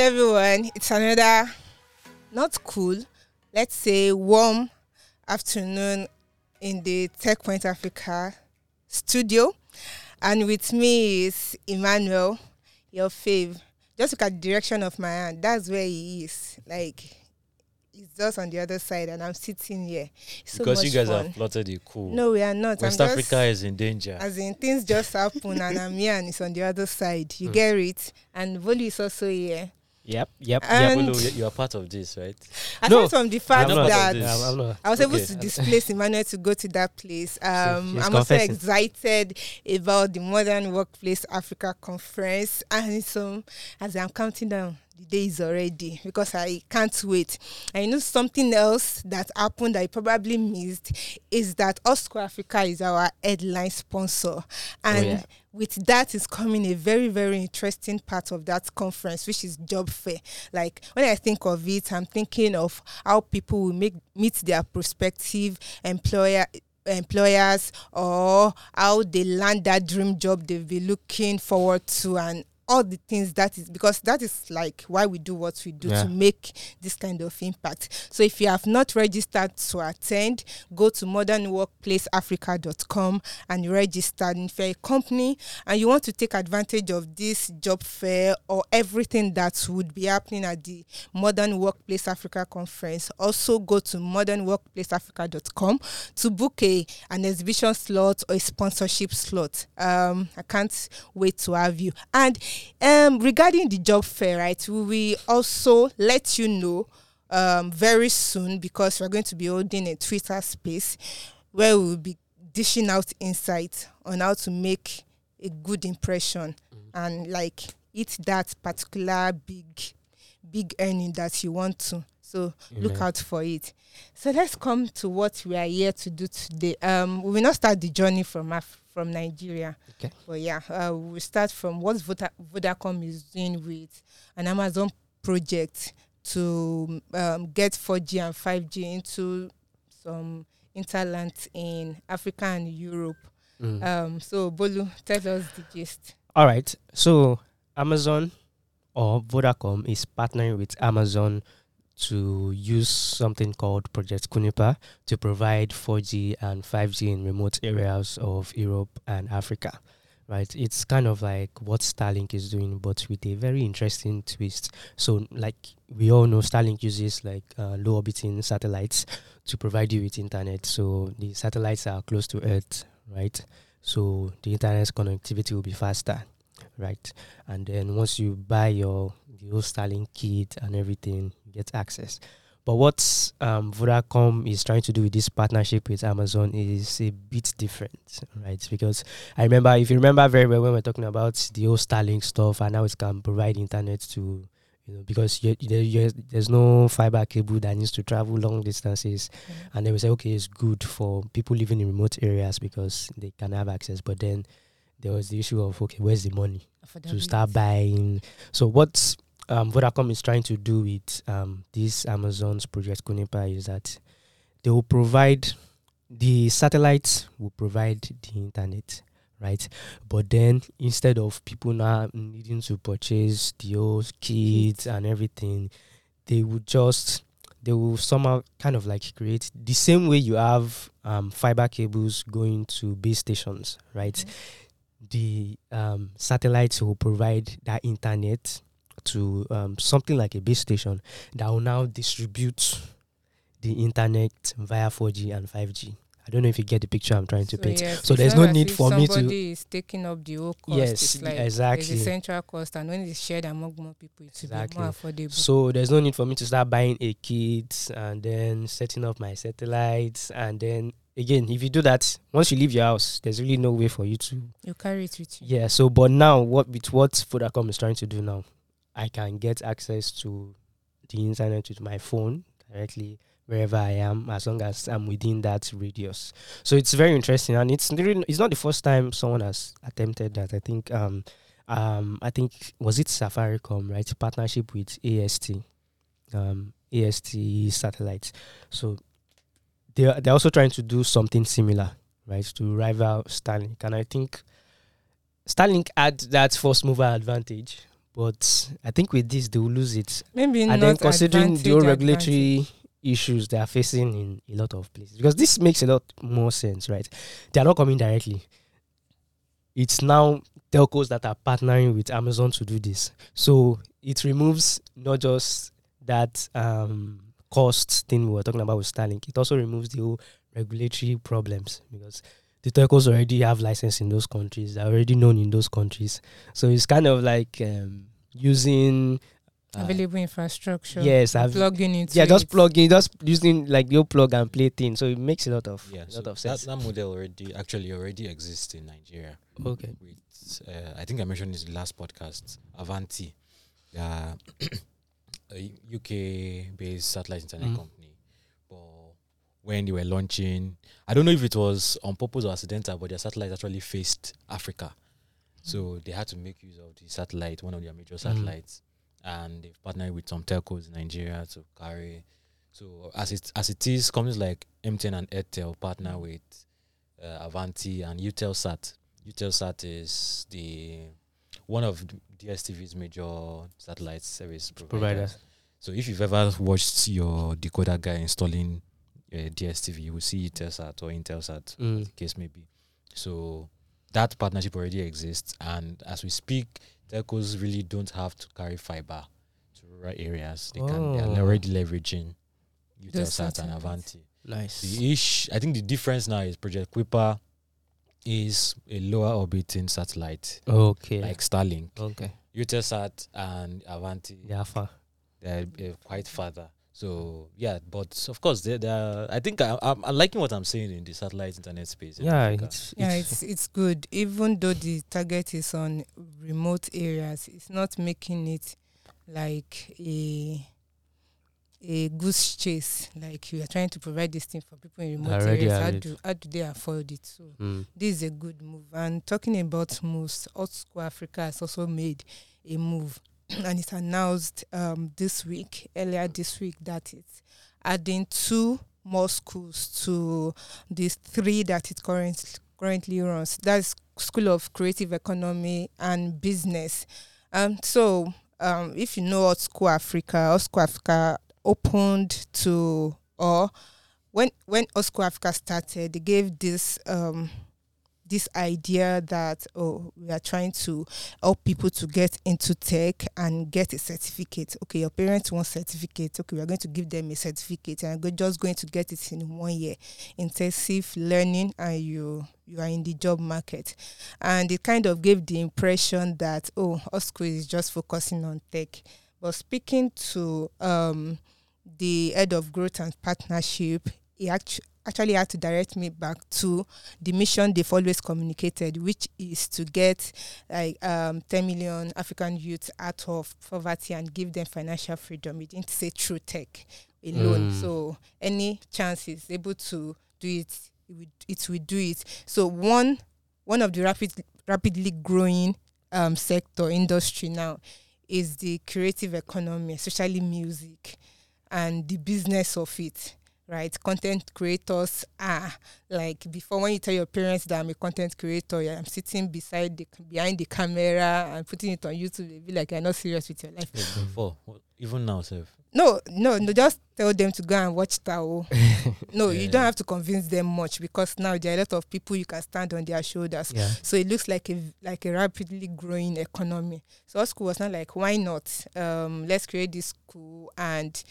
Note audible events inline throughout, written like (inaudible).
everyone. It's another not cool, let's say warm afternoon in the Techpoint Africa studio. And with me is Emmanuel, your fave. Just look at the direction of my hand. That's where he is. Like he's just on the other side and I'm sitting here. It's so because you guys fun. have plotted it cool. No, we are not. West I'm Africa is in danger. As in things just happen and I'm here and it's on the other side. You Mm. get it? And Bolu is also here. Yep, yep, And- yep. Bolu, you- you are part of this, right? Aside No, from the fact I'm not part of that this. I'm, I'm not. I was able Okay. to displace Emmanuel to go to that place. Um, she's I'm also excited about the Modern Workplace Africa Conference, and so as I'm counting down, the day is already because I can't wait. I know something else that happened that I probably missed is that AltSchool Africa is our headline sponsor, and yeah. With that is coming a very very interesting part of that conference which is job fair. Like when i think of it i'm thinking of how people will make meet their prospective employer employers or how they land that dream job they'll be looking forward to and all the things that is because that is like why we do what we do Yeah. to make this kind of impact. So if you have not registered to attend, go to modernworkplaceafrica.com and register. And if you're a company and you want to take advantage of this job fair or everything that would be happening at the Modern Workplace Africa conference, also go to modernworkplaceafrica.com to book a an exhibition slot or a sponsorship slot. Um, I can't wait to have you. And um, regarding the job fair, right, we will also let you know um, very soon because we're going to be holding a Twitter space where we will be dishing out insights on how to make a good impression and like hit that particular big big earning that you want to. So look out for it. So let's come to what we are here to do today. Um, we will not start the journey from Af- from Nigeria. Okay. But yeah, uh, we'll start from what Voda- Vodacom is doing with an Amazon project to um, get 4G and 5G into some interlands in Africa and Europe. Mm. Um, so Bolu, tell us the gist. All right. So Amazon or Vodacom is partnering with Amazon to use something called Project Kuiper to provide 4G and 5G in remote areas of Europe and Africa. Right, it's kind of like what Starlink is doing, but with a very interesting twist. So, like we all know, Starlink uses like uh, low orbiting satellites to provide you with internet. So the satellites are close to Earth, right? So the internet connectivity will be faster, right? And then once you buy your the whole Starlink kit and everything, get access. But what um, Vodacom is trying to do with this partnership with Amazon is a bit different, right? Because I remember, if you remember very well, when we are talking about the old Starlink stuff and how it can provide internet to, you know, because you, you, there's no fiber cable that needs to travel long distances. And they will say okay it's good for people living in remote areas because they can have access. But then there was the issue of okay where's the money to start buying? So what um, Vodacom is trying to do with um, this Amazon's project Kuiper is that they will provide the satellites will provide the internet right but then instead of people now needing to purchase the whole kits and everything they would just they will somehow kind of like create the same way you have um, fiber cables going to base stations, right? The um, satellites will provide that internet to um, something like a base station that will now distribute the internet via 4G and 5G. I don't know if you get the picture I'm trying to paint. yes, So there's no need for me to- Somebody is taking up the whole cost. Yes, it's like exactly. There's a central cost, and when it's shared among more people, it will be Exactly. more affordable. So there's no need for me to start buying a kit and then setting up my satellites. And then again, if you do that, once you leave your house, there's really no way for you to you carry it with you. Yeah. So, but now, what with what Vodacom is trying to do now, I can get access to the internet with my phone directly wherever I am, as long as I'm within that radius. So it's very interesting, and it's it's not the first time someone has attempted that. I think um um I think was it Safaricom right partnership with AST um AST satellites. So they are, they're also trying to do something similar, right, to rival Starlink, and I think Starlink had that first mover advantage, but I think with this they will lose it. Maybe and then considering the whole advantage, regulatory issues they are facing in a lot of places, because this makes a lot more sense, right? They are not coming directly. It's now telcos that are partnering with Amazon to do this, so it removes not just that um, cost thing we were talking about with Starlink. It also removes the whole regulatory problems because the telcos already have license in those countries. They're already known in those countries, so it's kind of like um, using. uh, available infrastructure. Yes, I've plugging into yeah, just plugging, just using like your plug and play thing. So it makes a lot of Yeah, a so lot of that, sense. that model already actually already exists in Nigeria. okay. With uh, I think I mentioned this last podcast. Avanti, uh, (coughs) a UK based satellite internet Mhm. company. But when they were launching, I don't know if it was on purpose or accidental, but their satellite actually faced Africa. So they had to make use of the satellite, one of their major satellites, and they've partnered with some telcos in Nigeria to carry. So as it as it is, companies like MTN and Airtel partner with uh, Avanti and Eutelsat. Eutelsat is the one of DSTV's major satellite service providers. Providers. So if you've ever watched your decoder guy installing uh, DSTV, you will see Eutelsat or Intelsat Mm. the case may be. So that partnership already exists, and as we speak, telcos really don't have to carry fiber to rural areas. They can they Oh. are already leveraging Eutelsat and. Avanti. Nice. The ish, I think the difference now is Project Kuiper is a lower orbiting satellite Okay. like Starlink. okay. Eutelsat and Avanti Yeah, far. they're uh, quite farther. So yeah, but of course they they are. I think I, I'm, I'm liking what I'm saying in the satellite internet space. in Yeah, Africa. it's, Yeah, it's, it's it's good. Even though the target is on remote areas, it's not making it like a a goose chase. Like you are trying to provide this thing for people in remote Already areas. How do how do they afford it? So mm. this is a good move. And talking about moves, AltSchool Africa has also made a move, (clears throat) and it's announced um, this week, earlier this week, that it's adding two more schools to these three that it currently currently runs. That's School of Creative Economy and Business. Um, so um, if you know School Africa, School Africa opened to or when when AltSchool Africa started, they gave this um this idea that oh we are trying to help people to get into tech and get a certificate. Okay, your parents want certificate. Okay, we are going to give them a certificate and you're just going to get it in one year. Intensive learning and you you are in the job market. And it kind of gave the impression that oh AltSchool is just focusing on tech. But speaking to um the head of growth and partnership, he actu- actually had to direct me back to the mission they've always communicated, which is to get like um, 10 million African youths out of poverty and give them financial freedom. He didn't say through tech alone. Mm. So any chance is able to do it, it will, it will do it. So one one of the rapid rapidly growing um, sector industry now is the creative economy, especially music and the business of it right content creators are like before when you tell your parents that i'm a content creator yeah, i'm sitting beside the behind the camera and putting it on youtube they be like you're not serious with your life Yeah, before, even now, sir. no no no just tell them to go and watch tao (laughs) no you don't have to convince them much because now there are a lot of people you can stand on their shoulders yeah. so it looks like a like a rapidly growing economy. So AltSchool was not like, why not? Um, let's create this school, and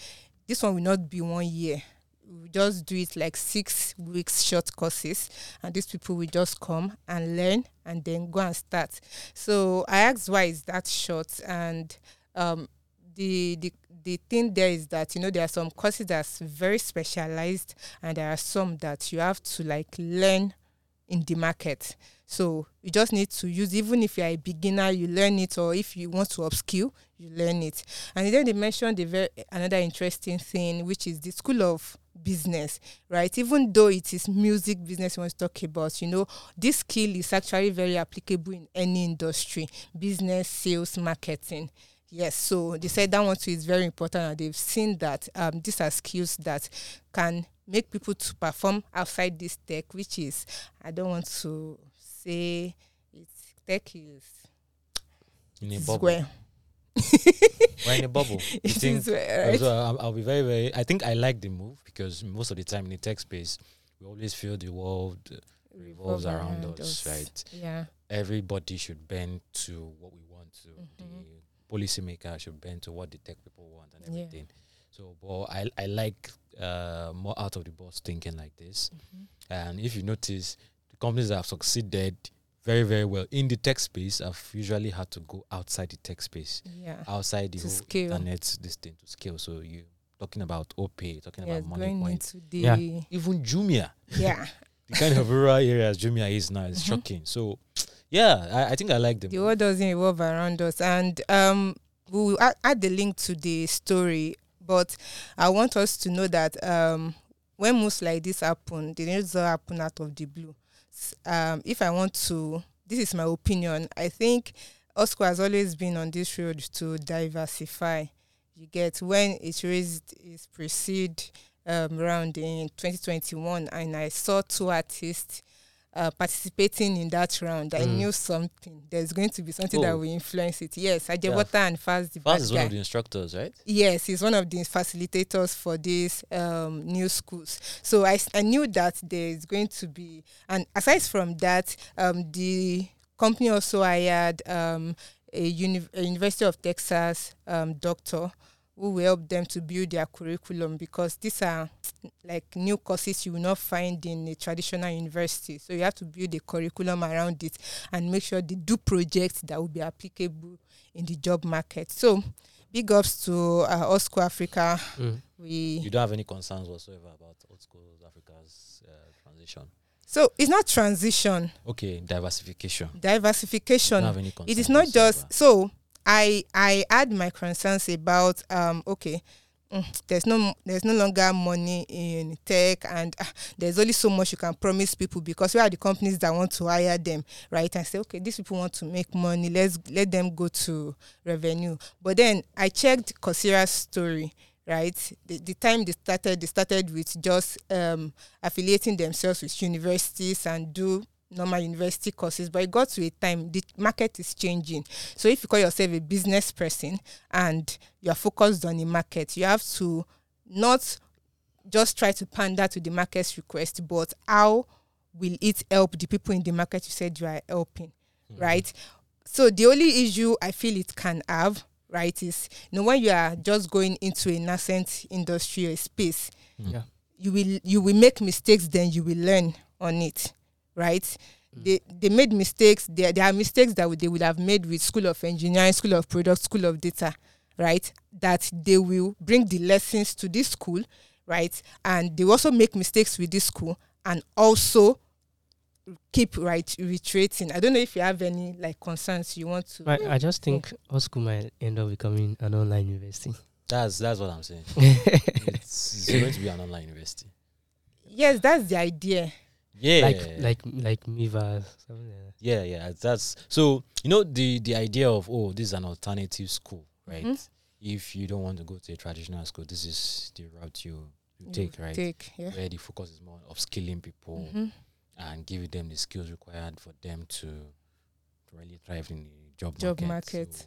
this one will not be one year. We just do it like six weeks short courses, and these people will just come and learn and then go and start. So I asked why is that short, and um, the the the thing there is that you know there are some courses that's very specialized, and there are some that you have to like learn in the market. So you just need to use, even if you're a beginner, you learn it, or if you want to upskill, you learn it. And then they mentioned the very, another interesting thing, which is the school of business, right? Even though it is music business we want to talk about, you know, this skill is actually very applicable in any industry, business, sales, marketing. Yes, so they said that one too is very important, and they've seen that um, these are skills that can make people to perform outside this tech, which is I don't want to say it's tech is In a it's bubble. (laughs) We're in a bubble. (laughs) You think- right? So I'll, I'll be very, very. I think I like the move because most of the time in the tech space, we always feel the world revolves around us, right? Yeah. Everybody should bend to what we want to. Mhm. The policymaker should bend to what the tech people want and Yeah. everything. So, but I, I like uh, more out of the box thinking like this. Mm-hmm. And if you notice, the companies that have succeeded very, very well in the tech space i've usually had to go outside the tech space, Yeah. outside the To whole scale. internet this thing to scale. So you talking about OPay, talking Yes, about money going points, into the Yeah. even Jumia, yeah. (laughs) the kind of rural areas Jumia is now is Mhm. shocking. So yeah, I, I think I like them. the world doesn't revolve around us and um we will add, add the link to the story but i want us to know that um when moves like this happen they don't just happen out of the blue S- um if i want to this is my opinion i think AltSchool has always been on this road to diversify. You get when it raised its pre-seed um, round in 2021 and i saw two artists uh, participating in that round, I Mm. knew something. There's going to be something that Oh. will influence it. Yes, Ajebutter Yeah. and Falz the Falz is guy. one of the instructors, right? Yes, he's one of the facilitators for these um, new schools. So I, I knew that there is going to be, and aside from that, um, the company also hired um, a, uni- a University of Texas um, doctor who will help them to build their curriculum because these are like new courses you will not find in a traditional university. So you have to build a curriculum around it and make sure they do projects that will be applicable in the job market. So big ups to uh, AltSchool Africa. Mm. We You don't have any concerns whatsoever about AltSchool Africa's uh, transition. so it's not transition, Okay, diversification. Diversification. don't have any concerns it is not just so i i had my concerns about um okay mm, there's no there's no longer money in tech and ah, there's only so much you can promise people because we are the companies that want to hire them right? And say okay these people want to make money. Let's let them go to revenue. But then i checked Coursera's story right? The, the time they started they started with just um affiliating themselves with universities and do normal university courses but it got to a time the market is changing so if you call yourself a business person and you are focused on the market you have to not just try to pander to the market's request but how will it help the people in the market you said you are helping Mhm. right so the only issue i feel it can have right is you know when you are just going into a nascent industry or space Mm. Yeah. you will you will make mistakes then you will learn on it right Mm. they they made mistakes there there are mistakes that they would have made with school of engineering school of product school of data right that they will bring the lessons to this school right and they also make mistakes with this school and also keep right reiterating i don't know if you have any like concerns you want to I, I just think AltSchool might end up becoming an online university. That's that's what I'm saying. (laughs) it's, it's going to be an online university. yes that's the idea Yeah, Like like like Miva. Something like that. yeah, yeah. That's so. You know the the idea of oh, this is an alternative school, right? Mhm. If you don't want to go to a traditional school, this is the route you you take, right? take yeah Where the focus is more of skilling people Mhm. and giving them the skills required for them to, to really thrive in the job, Job market. market. So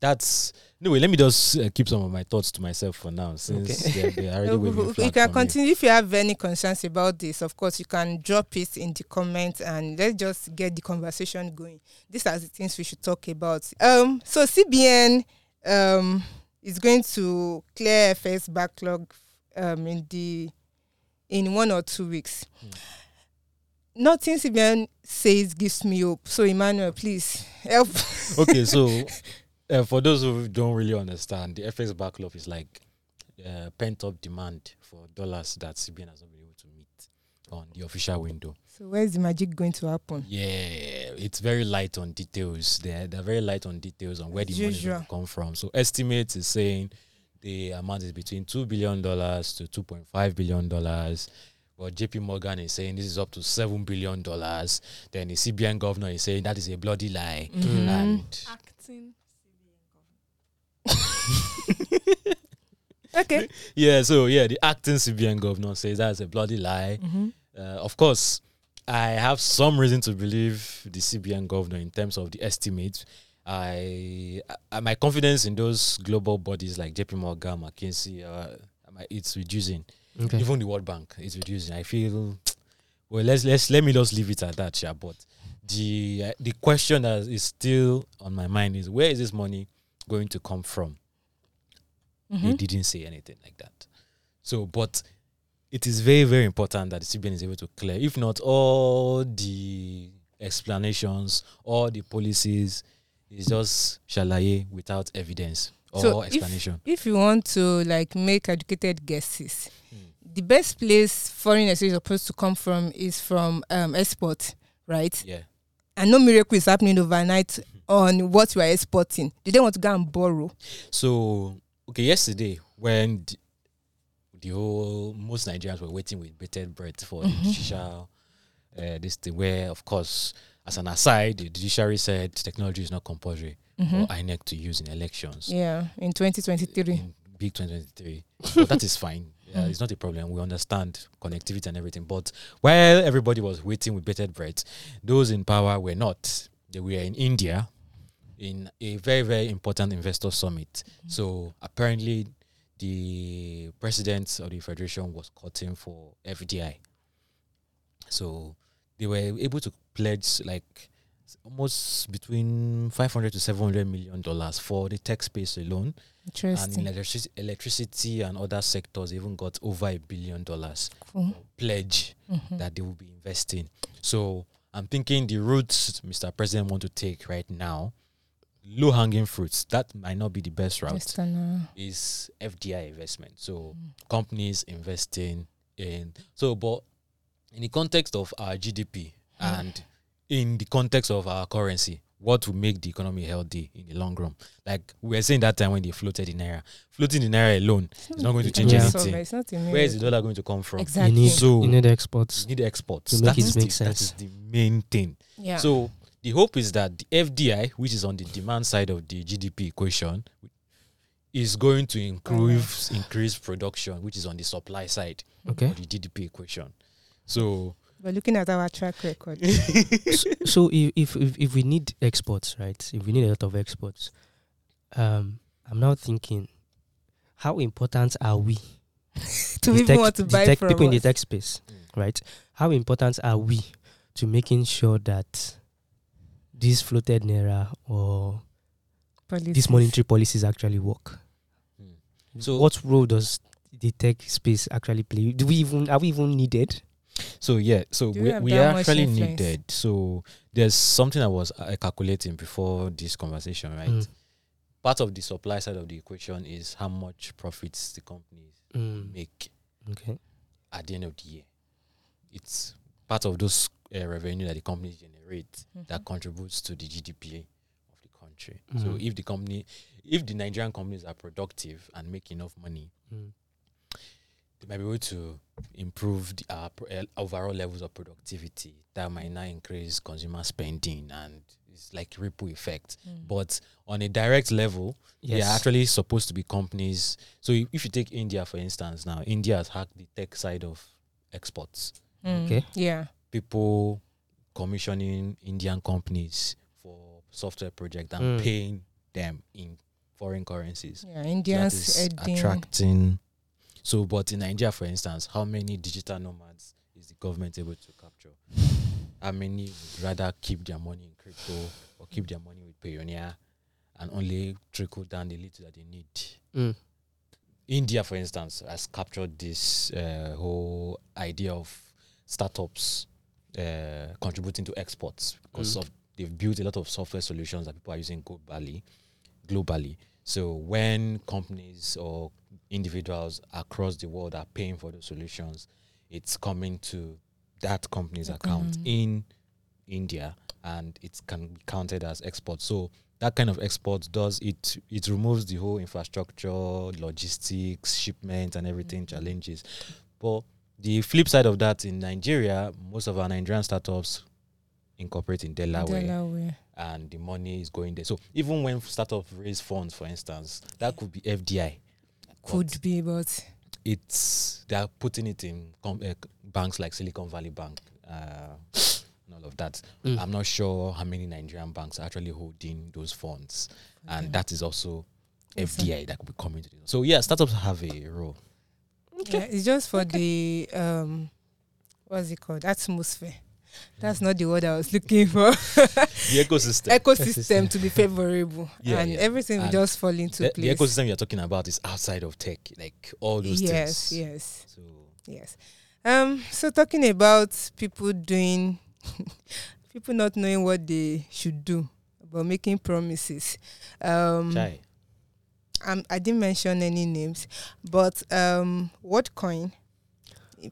that's anyway. Let me just uh, keep some of my thoughts to myself for now, since Okay. they're already (laughs) you can for me. continue if you have any concerns about this of course you can drop it in the comments and let's just get the conversation going these are the things we should talk about um so cbn um is going to clear FX backlog um in the in one or two weeks Hmm. nothing cbn says gives me hope so emmanuel please help okay, so (laughs) uh, for those who don't really understand, the FX backlog is like uh, pent up demand for dollars that CBN has not been able to meet on the official window. so where's the magic going to happen Yeah, it's very light on details. They're, they're very light on details on where the money is going to come from. So estimates is saying the amount is between two billion dollars to two point five billion dollars. But JP Morgan is saying this is up to seven billion dollars. Then the CBN governor is saying that is a bloody lie. Mhm. And acting (laughs) okay yeah, so yeah, the acting CBN governor says that's a bloody lie. Mhm. Uh, of course, I have some reason to believe the CBN governor in terms of the estimates. I, I my confidence in those global bodies like JP Morgan, McKinsey, uh, my- it's reducing. Okay. Even the World Bank is reducing. I feel (tsk) well. Let's let's let me just leave it at that, yeah. But the uh, the question that is still on my mind is where is this money going to come from? They Mhm. didn't say anything like that. So, but it is very very important that the CBN is able to clear. If not, all the explanations, all the policies is just shalaye without evidence or So explanation. If you want to like make educated guesses, Hmm. the best place foreign exchange is supposed to come from is from um, export, right? yeah. And no miracle is happening overnight on what we are exporting. They don't want to go and borrow. So okay, yesterday when the, the whole most Nigerians were waiting with bated breath for Mhm. the judicial uh, this thing, where of course, as an aside, the judiciary said technology is not compulsory Mhm. for INEC to use in elections. Yeah, in 2023. in big 2023. but that is fine. (laughs) Yeah, it's not a problem. We understand connectivity and everything. But while everybody was waiting with bated breath, those in power were not. They were in India in a very, very important investor summit. So apparently, the president of the federation was cutting for FDI. So they were able to pledge like almost between 500 to 700 million dollars for the tech space alone and Interesting. electric- electricity and other sectors even got over a billion dollars Cool. pledge Mhm. that they will be investing. So I'm thinking the routes Mr. President want to take right now, low hanging fruits, that might not be the best route. Just an, Is FDI investment. So Mm. companies investing in so but in the context of our GDP Mm. and in the context of our currency, what will make the economy healthy in the long run? Like we were saying that time when they floated the naira. Floating the naira alone is not going to change Yeah. anything. It's not Where is the dollar going to come from? Exactly. You need, So- you need exports. You need exports. To make That it is make the, sense. That is the main thing. Yeah. So the hope is that the FDI, which is on the demand side of the GDP equation, is going to increase increase production, which is on the supply side Okay. of the GDP equation. So We're looking at our track record. (laughs) so, so if, if if if we need exports, right? If we need a lot of exports, um, I'm now thinking, how important are we? (laughs) to the even tech- want to the buy tech, from people in the tech space, Mm. right? How important are we to making sure that this floated naira or these Policies. monetary policies actually work? Mm. So- what role does the tech space actually play? Do we even are we even needed? So yeah, so Do we, we are much actually influence? needed. So there's something I was uh, calculating before this conversation, right? Mm. Part of the supply side of the equation is how much profits the companies Mm. make Okay. at the end of the year. It's part of those uh, revenue that the companies generate that Mhm. contributes to the GDP of the country. So Mhm. if the company, if the Nigerian companies are productive and make enough money, Mm. they might be able to improve the uh, pro- uh, overall levels of productivity. That might now increase consumer spending and it's like ripple effect. Mm. But on a direct level, they Yes. are actually supposed to be companies. So if if you take India for instance, now India has hacked the tech side of exports. Mm. Okay. Yeah. People commissioning Indian companies for software project and Mm. paying them in foreign currencies. Yeah. Indians is heading. attracting. So, but in Nigeria, for instance, how many digital nomads is the government able to capture? How many would rather keep their money in crypto or keep their money with Payoneer and only trickle down the little that they need? Mm. India, for instance, has captured this uh, whole idea of startups uh, contributing to exports because Mm. of they've built a lot of software solutions that people are using globally. Globally, so when companies or individuals across the world are paying for those solutions, it's coming to that company's account in India, and it can be counted as export. So that kind of export does it it removes the whole infrastructure logistics shipment and everything Mhm. challenges but the flip side of that in nigeria most of our nigerian startups incorporate in delaware, Delaware. and the money is going there so even when startups raise funds for instance that could be fdi Could but be, but it's they are putting it in com- uh, banks like silicon valley bank uh, and all of that. Mm. I'm not sure how many Nigerian banks are actually holding those funds, and that is also FDI that could be coming to this. So yeah, startups have a role. Yeah, it's just for the um, what's it called? Atmosphere. That's not the word I was looking (laughs) for. The ecosystem. Ecosystem to be favorable, Yeah, and yeah. everything And just fall into the, the place. ecosystem you're talking about is outside of tech, like all those yes, things. yes, So yes. Um, so talking about people doing, (laughs) people not knowing what they should do, but making promises. Um, Chai. Um, I didn't mention any names, but um, WorldCoin,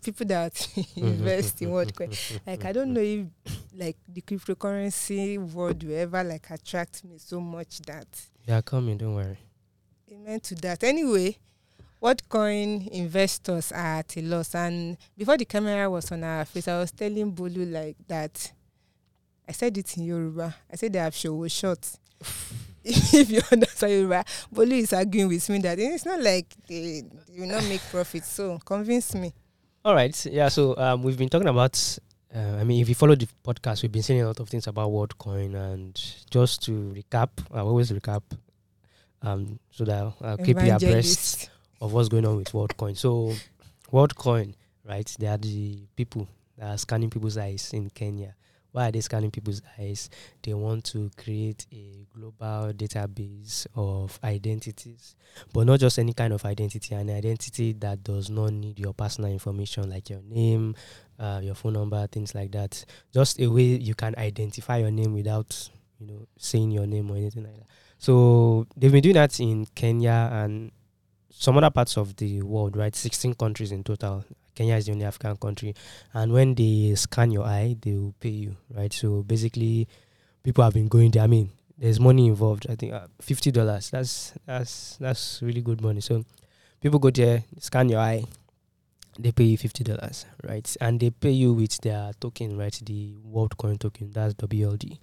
people that (laughs) invest in WorldCoin, like I don't know if like the cryptocurrency world will ever like attract me so much that Yeah, coming. Don't worry. amen to that. Anyway, WorldCoin investors are at a loss, and before the camera was on our face, I was telling Bolu like that. I said it in Yoruba. I said they have show short. (laughs) if you understand Yoruba, Bolu is arguing with me that it's not like they, they will not make profit. So convince me. All right. Yeah. So um, we've been talking about. Uh, I mean, if you follow the podcast, we've been saying a lot of things about WorldCoin, and just to recap, I always recap, um, so that I'll keep you abreast of what's going on with WorldCoin. So, WorldCoin, right? They are the people that are scanning people's eyes in Kenya. Why are they scanning people's eyes? They want to create a global database of identities, but not just any kind of identity, an identity that does not need your personal information like your name, uh, your phone number, things like that. Just a way you can identify your name without, you know, saying your name or anything like that. So they've been doing that in Kenya and some other parts of the world, right? 16 countries in total. Kenya is the only African country. And when they scan your eye, they will pay you, right? So basically, people have been going there. I mean, there's money involved. I think uh, fifty dollars. That's that's that's really good money. So people go there, scan your eye, they pay you fifty dollars, right? And they pay you with their token, right? The World Coin token. That's WLD.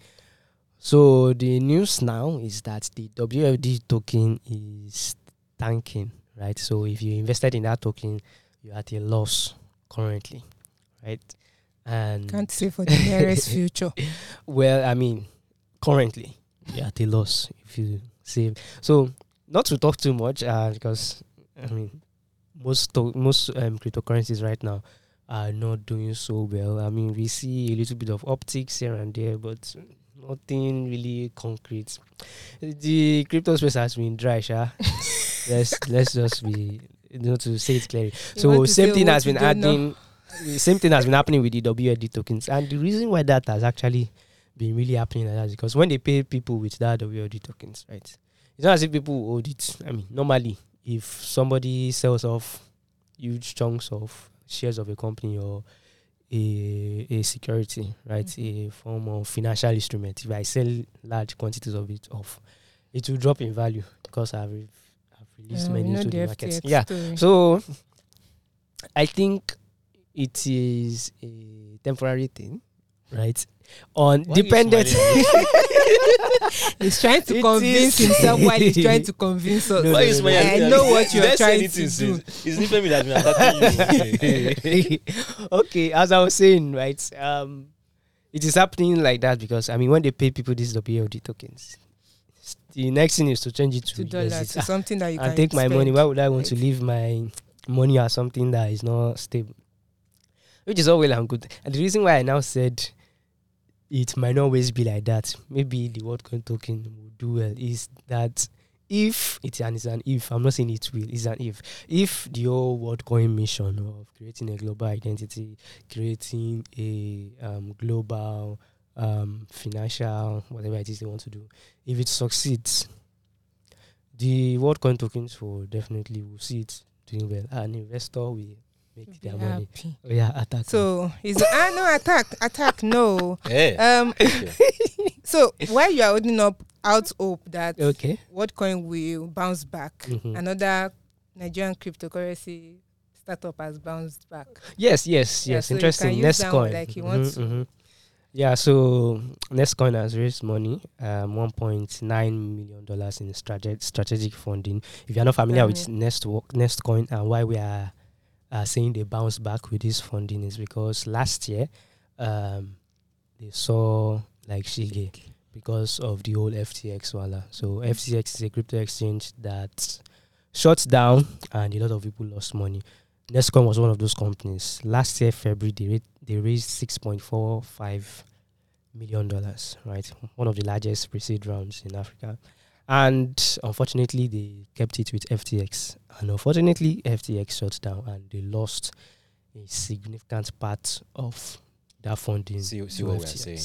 So the news now is that the WLD token is tanking, right? So if you invested in that token, you're at a loss currently, right? And Can't say for the nearest (laughs) future. well, I mean, currently you're at a loss if you save. So not to talk too much, uh, because I mean, most to- most um, cryptocurrencies right now are not doing so well. I mean, we see a little bit of optics here and there, but nothing really concrete. The crypto space has been dry, sha. (laughs) let's let's just be you know to say it clearly. You So same thing has been adding. Same thing has been happening with the WLD tokens, and the reason why that has actually been really happening like that is because when they pay people with that WLD tokens, right? It's not as if people hold it. I mean, normally, if somebody sells off huge chunks of shares of a company or a a security, right, a form of financial instrument, if I sell large quantities of it off, it will drop in value because I've, re- I've released Yeah, we many know into the the market. Yeah, story. so I think it is a temporary thing, right? On Why are dependent. (laughs) he's trying to It convince himself while he's (laughs) trying to convince us. No, Why no, no, no. I know what you are trying to since- do. It's Nifemi that has been attacking you. (laughs) okay, as I was saying, right? Um, it is happening like that because I mean, when they pay people these WLD tokens, s- the next thing is to change it to dollars to something that you and can take my money. Why would I want to leave my money as something that is not stable? Which is all well and good. And the reason why I now said it might not always be like that, maybe the WorldCoin token will do well, is that if it's an, it's an if, I'm not saying it will, it's an if. If the whole WorldCoin mission of creating a global identity, creating a um, global um, financial, whatever it is they want to do, if it succeeds, the world coin tokens will definitely will see it doing well. An investor will make Be their money. Oh, yeah, attack. So he's ah no attack attack no. Hey. Um. (laughs) So while you are holding up out hope that okay. what WorldCoin will bounce back, Mhm. another Nigerian cryptocurrency startup has bounced back. Yes, yes, Yeah, yes. so Interesting. can use that like you want Mhm, to. mhm. Yeah, so Nestcoin has raised money, um, one point nine million dollars in strate- strategic funding. If you're not familiar with Nest Nestcoin and why we are uh, saying they bounce back with this funding is because last year, um, they saw like Shige because of the whole FTX wala. So FTX is a crypto exchange that shut down and a lot of people lost money. Nestcoin was one of those companies. Last year, February, they, ra- they raised six point four five million dollars. Right, one of the largest pre-seed rounds in Africa. And unfortunately, they kept it with FTX. And unfortunately, FTX shut down and they lost a significant part of that funding. See- see what we are saying.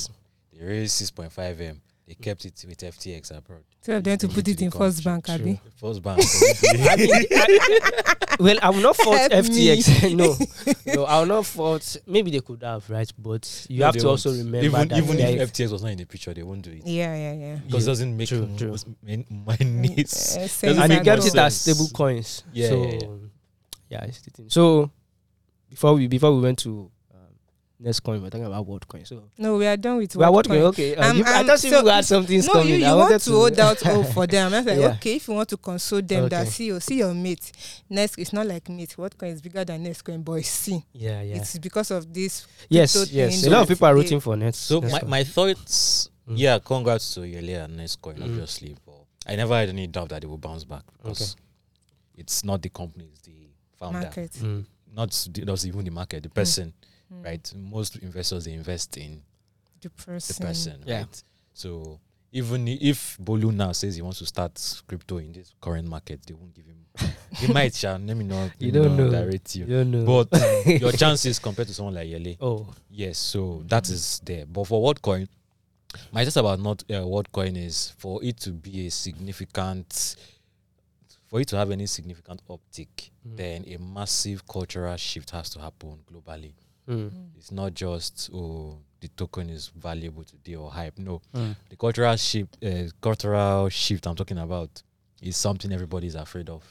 They raised 6.5 M. They kept it with FTX abroad. So them to put it in be First Bank, Abi. First bank. (laughs) I mean, I- well, I will not fault Help FTX. (laughs) no, no, (laughs) I will not fault. Maybe they could have, right? But you No, have to also won't. remember even that even if FTX was not in the picture, they won't do it Yeah, yeah, yeah. because it doesn't make true, mo- true. m- money. It's- Uh, sense and he make kept no it as stable coins. Yeah, so yeah, yeah, it's the thing. So before we before we went to next coin, we're talking about WorldCoin. So No, we are done with what WorldCoin. Okay, uh, Um, you, I um, thought you so- had something No, coming. you, I you wanted want to hold out hope for (laughs) them. I'm like, Yeah. okay, if you want to console them, that Okay. see your see your mate. Next, it's not like mate. What coin is bigger than next coin, boy? See, Yeah, yeah. it's because of this. Yes, yes. A lot of that people are rooting for next. So next my, coin. my thoughts, Mm. yeah, congrats to Yele and Nestcoin, Mm. obviously, but I never had any doubt that they will bounce back because it's not the company, it's the founder. Market. Mm. Not the, not even the market, the person, Mm. Right? Most investors they invest in The person. the person, Yeah. right? So even if Bolu now says he wants to start crypto in this current market, they won't give him. (laughs) he might, Sha, let me know. You don't know. Direct You you. don't know. But (laughs) your chances compared to someone like Yele, oh, yes. So that is there. But for what coin? my just about not uh, coin is for it to be a significant, for it to have any significant uptick, Mm. then a massive cultural shift has to happen globally. Mm. Mm. It's not just oh the token is valuable today or hype. No, Mm. the cultural shift, uh, cultural shift I'm talking about is something everybody is afraid of,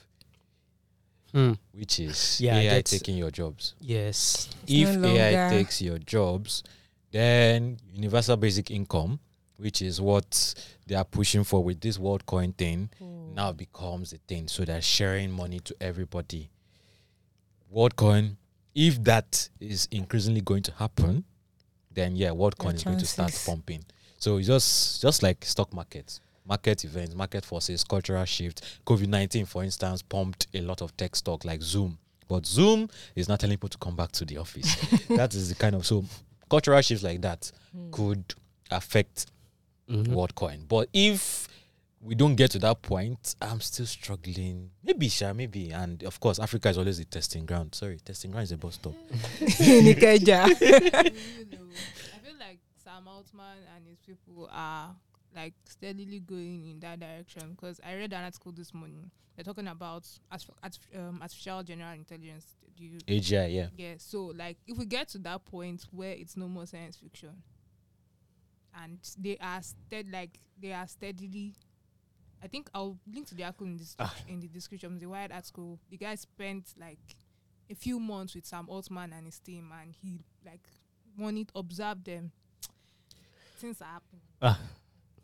Mm. which is Yeah, AI taking your jobs. Yes. It's if no AI takes your jobs, then universal basic income, which is what they are pushing for with this WorldCoin thing, Oh. now becomes a thing. So they're sharing money to everybody. World WorldCoin, if that is increasingly going to happen, then yeah, WorldCoin Your is going to start pumping. So it's just just like stock markets, market events, market forces, cultural shift. COVID nineteen, for instance, pumped a lot of tech stock like Zoom. But Zoom is not telling people to come back to the office. (laughs) that is the kind of so cultural shifts like that Mm. could affect Mhm. WorldCoin. But if we don't get to that point, I'm still struggling. Maybe, Sha, maybe. And of course, Africa is always the testing ground. Sorry, testing ground is a bus stop. (laughs) Nikeja. (laughs) you know, I feel like Sam Altman and his people are like steadily going in that direction because I read an article this morning. They're talking about as, as, um, artificial general intelligence. Do you, AGI, yeah. yeah, so like if we get to that point where it's no more science fiction, and they are stead like they are steadily. I think I'll link to the article in, this, Ah. in the description. The Wired article. The guy spent like a few months with Sam Altman and his team, and he like wanted observed them. Things are happening.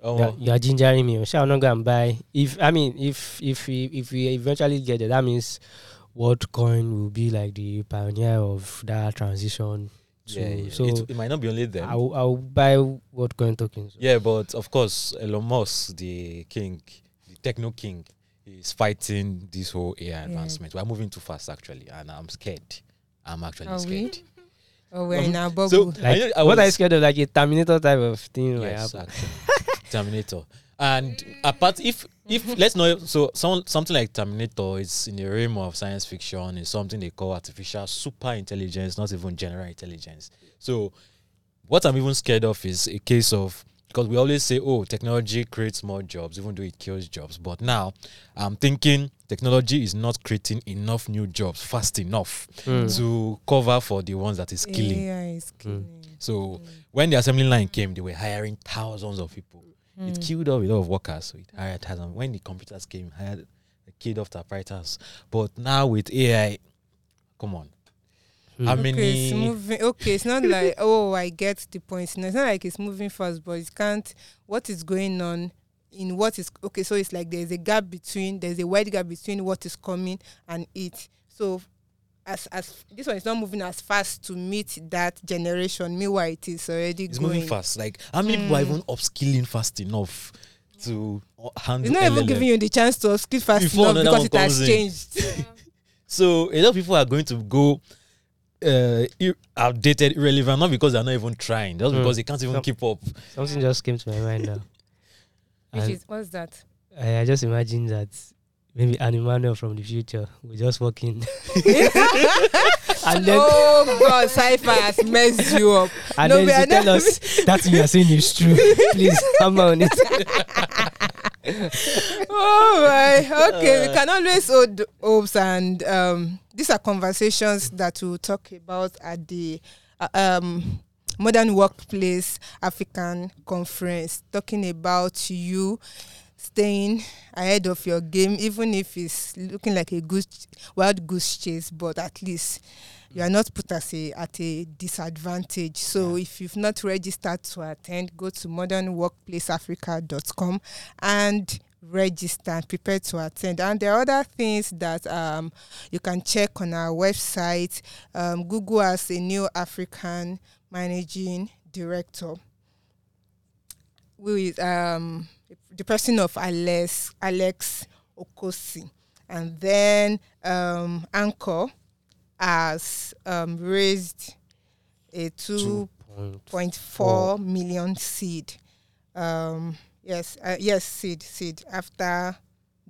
Oh, You're, you're gingering me. Shall I not go and buy? If I mean, if if we if we eventually get there, that means WorldCoin will be like the pioneer of that transition. To, yeah, yeah. So it, it might not be only them. I'll I'll buy WorldCoin tokens. yeah, but of course, Elon Musk, the king, the techno king, is fighting this whole AI advancement. We're moving too fast, actually, and I'm scared. I'm actually Are we? scared. (laughs) Oh, we're in our So, bubble. I Like, know- I what are you scared of? Like a Terminator type of thing. might Yes, happen. Terminator. And uh, apart, if if (laughs) let's know, so some, something like Terminator is in the realm of science fiction. Is something they call artificial super intelligence, not even general intelligence. So, what I'm even scared of is a case of because we always say, oh, technology creates more jobs, even though it kills jobs. But now, I'm thinking technology is not creating enough new jobs fast enough Mm. to cover for the ones that is killing. AI is killing. So when the assembly line came, they were hiring thousands of people. It Mm. killed off a lot of workers. So it hired thousands. When the computers came, it hired it killed off typewriters. But now with AI, come on. Mm. How Okay, it's moving. Okay, it's not like (laughs) oh, I get the point. No, it's not like it's moving fast, but it can't. What is going on in what is okay? So it's like there's a gap between there's a wide gap between what is coming and it. So as as this one is not moving as fast to meet that generation. Meanwhile, it is already It's going. moving fast. Like how many people are Mm. even upskilling fast enough to uh, handle It's not even LLM? giving you the chance to skip fast Before enough because it has in. changed. Yeah. (laughs) So a lot of people are going to go uh, ir- outdated, irrelevant, not because they're not even trying, just Mm. because they can't even Yep. keep up. Something just came to my mind now. Which And is what's that? I, I just imagine that maybe an Emmanuel from the future will just walk in (laughs) and then oh God, sci-fi has messed you up. and No, then we are tell not- us (laughs) that you are saying is true. Please hammer on it. (laughs) oh my okay we can always hold hopes and um these are conversations that we'll talk about at the uh, um modern workplace african conference talking about you staying ahead of your game even if it's looking like a goose wild goose chase but at least you are not put as a at a disadvantage. So if you've not registered to attend go to modernworkplaceafrica.com and register and prepare to attend. And there are other things that um, you can check on our website. Um, google as a new african managing director. With um, the person of alex alex okosi. And then um, anchor has um, raised a two point four million seed. Um, yes, uh, yes, seed, seed after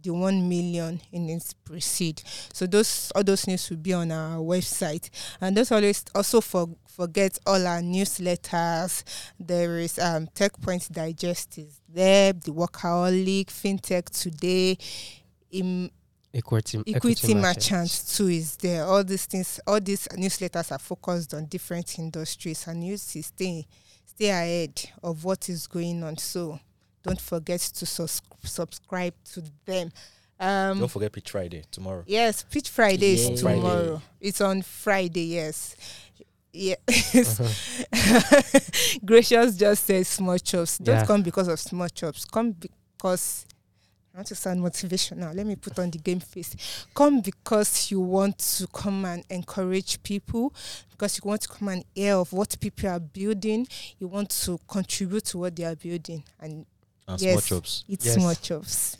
the one million in its pre-seed. So those all those news will be on our website, and don't always also for, forget all our newsletters. There is um, Techpoint Digest is there, the Workaholic, FinTech Today. Im, Equity, equity merchant too is there all these things all these newsletters are focused on different industries and you to stay stay ahead of what is going on so don't forget to sus- subscribe to them um Don't forget Pitch Friday tomorrow. yes pitch friday Yeah. is Friday. tomorrow it's on friday yes yeah (laughs) (laughs) gracious just says small chops don't Yeah. come because of small chops come because I want to sound motivational. Let me put on the game face. Come because you want to come and encourage people, because you want to come and hear of what people are building. You want to contribute to what they are building and And Yes. small chops. (laughs) eat Yes. small chops.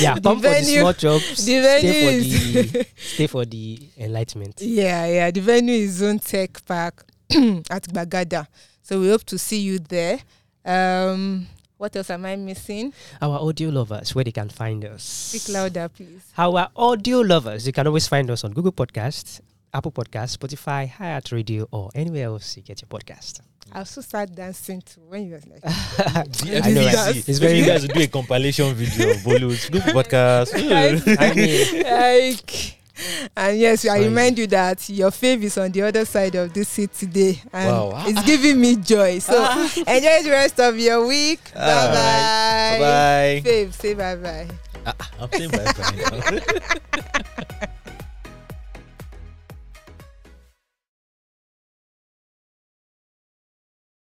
Yeah, The come for the small jobs. The Stay venue for the (laughs) stay for the enlightenment. yeah, yeah. The venue is Zone Tech Park (clears throat) at Gbagada. So we hope to see you there. Um, what else am I missing? Our audio lovers, where they can find us. Speak louder, please. Our audio lovers, you can always find us on Google Podcasts, Apple Podcasts, Spotify, iHeartRadio, or anywhere else you get your podcast. I also start dancing too when you were like. (laughs) (laughs) I know, right? FBC. It's Maybe very you guys will do a compilation video of Bollywood Google (laughs) podcast. I mean, like and yes i remind you that your fave is on the other side of this seat today and Wow. it's giving me joy so ah. enjoy the rest of your week bye Alright. bye Bye. fave say bye bye ah, ah, I'm saying bye bye now.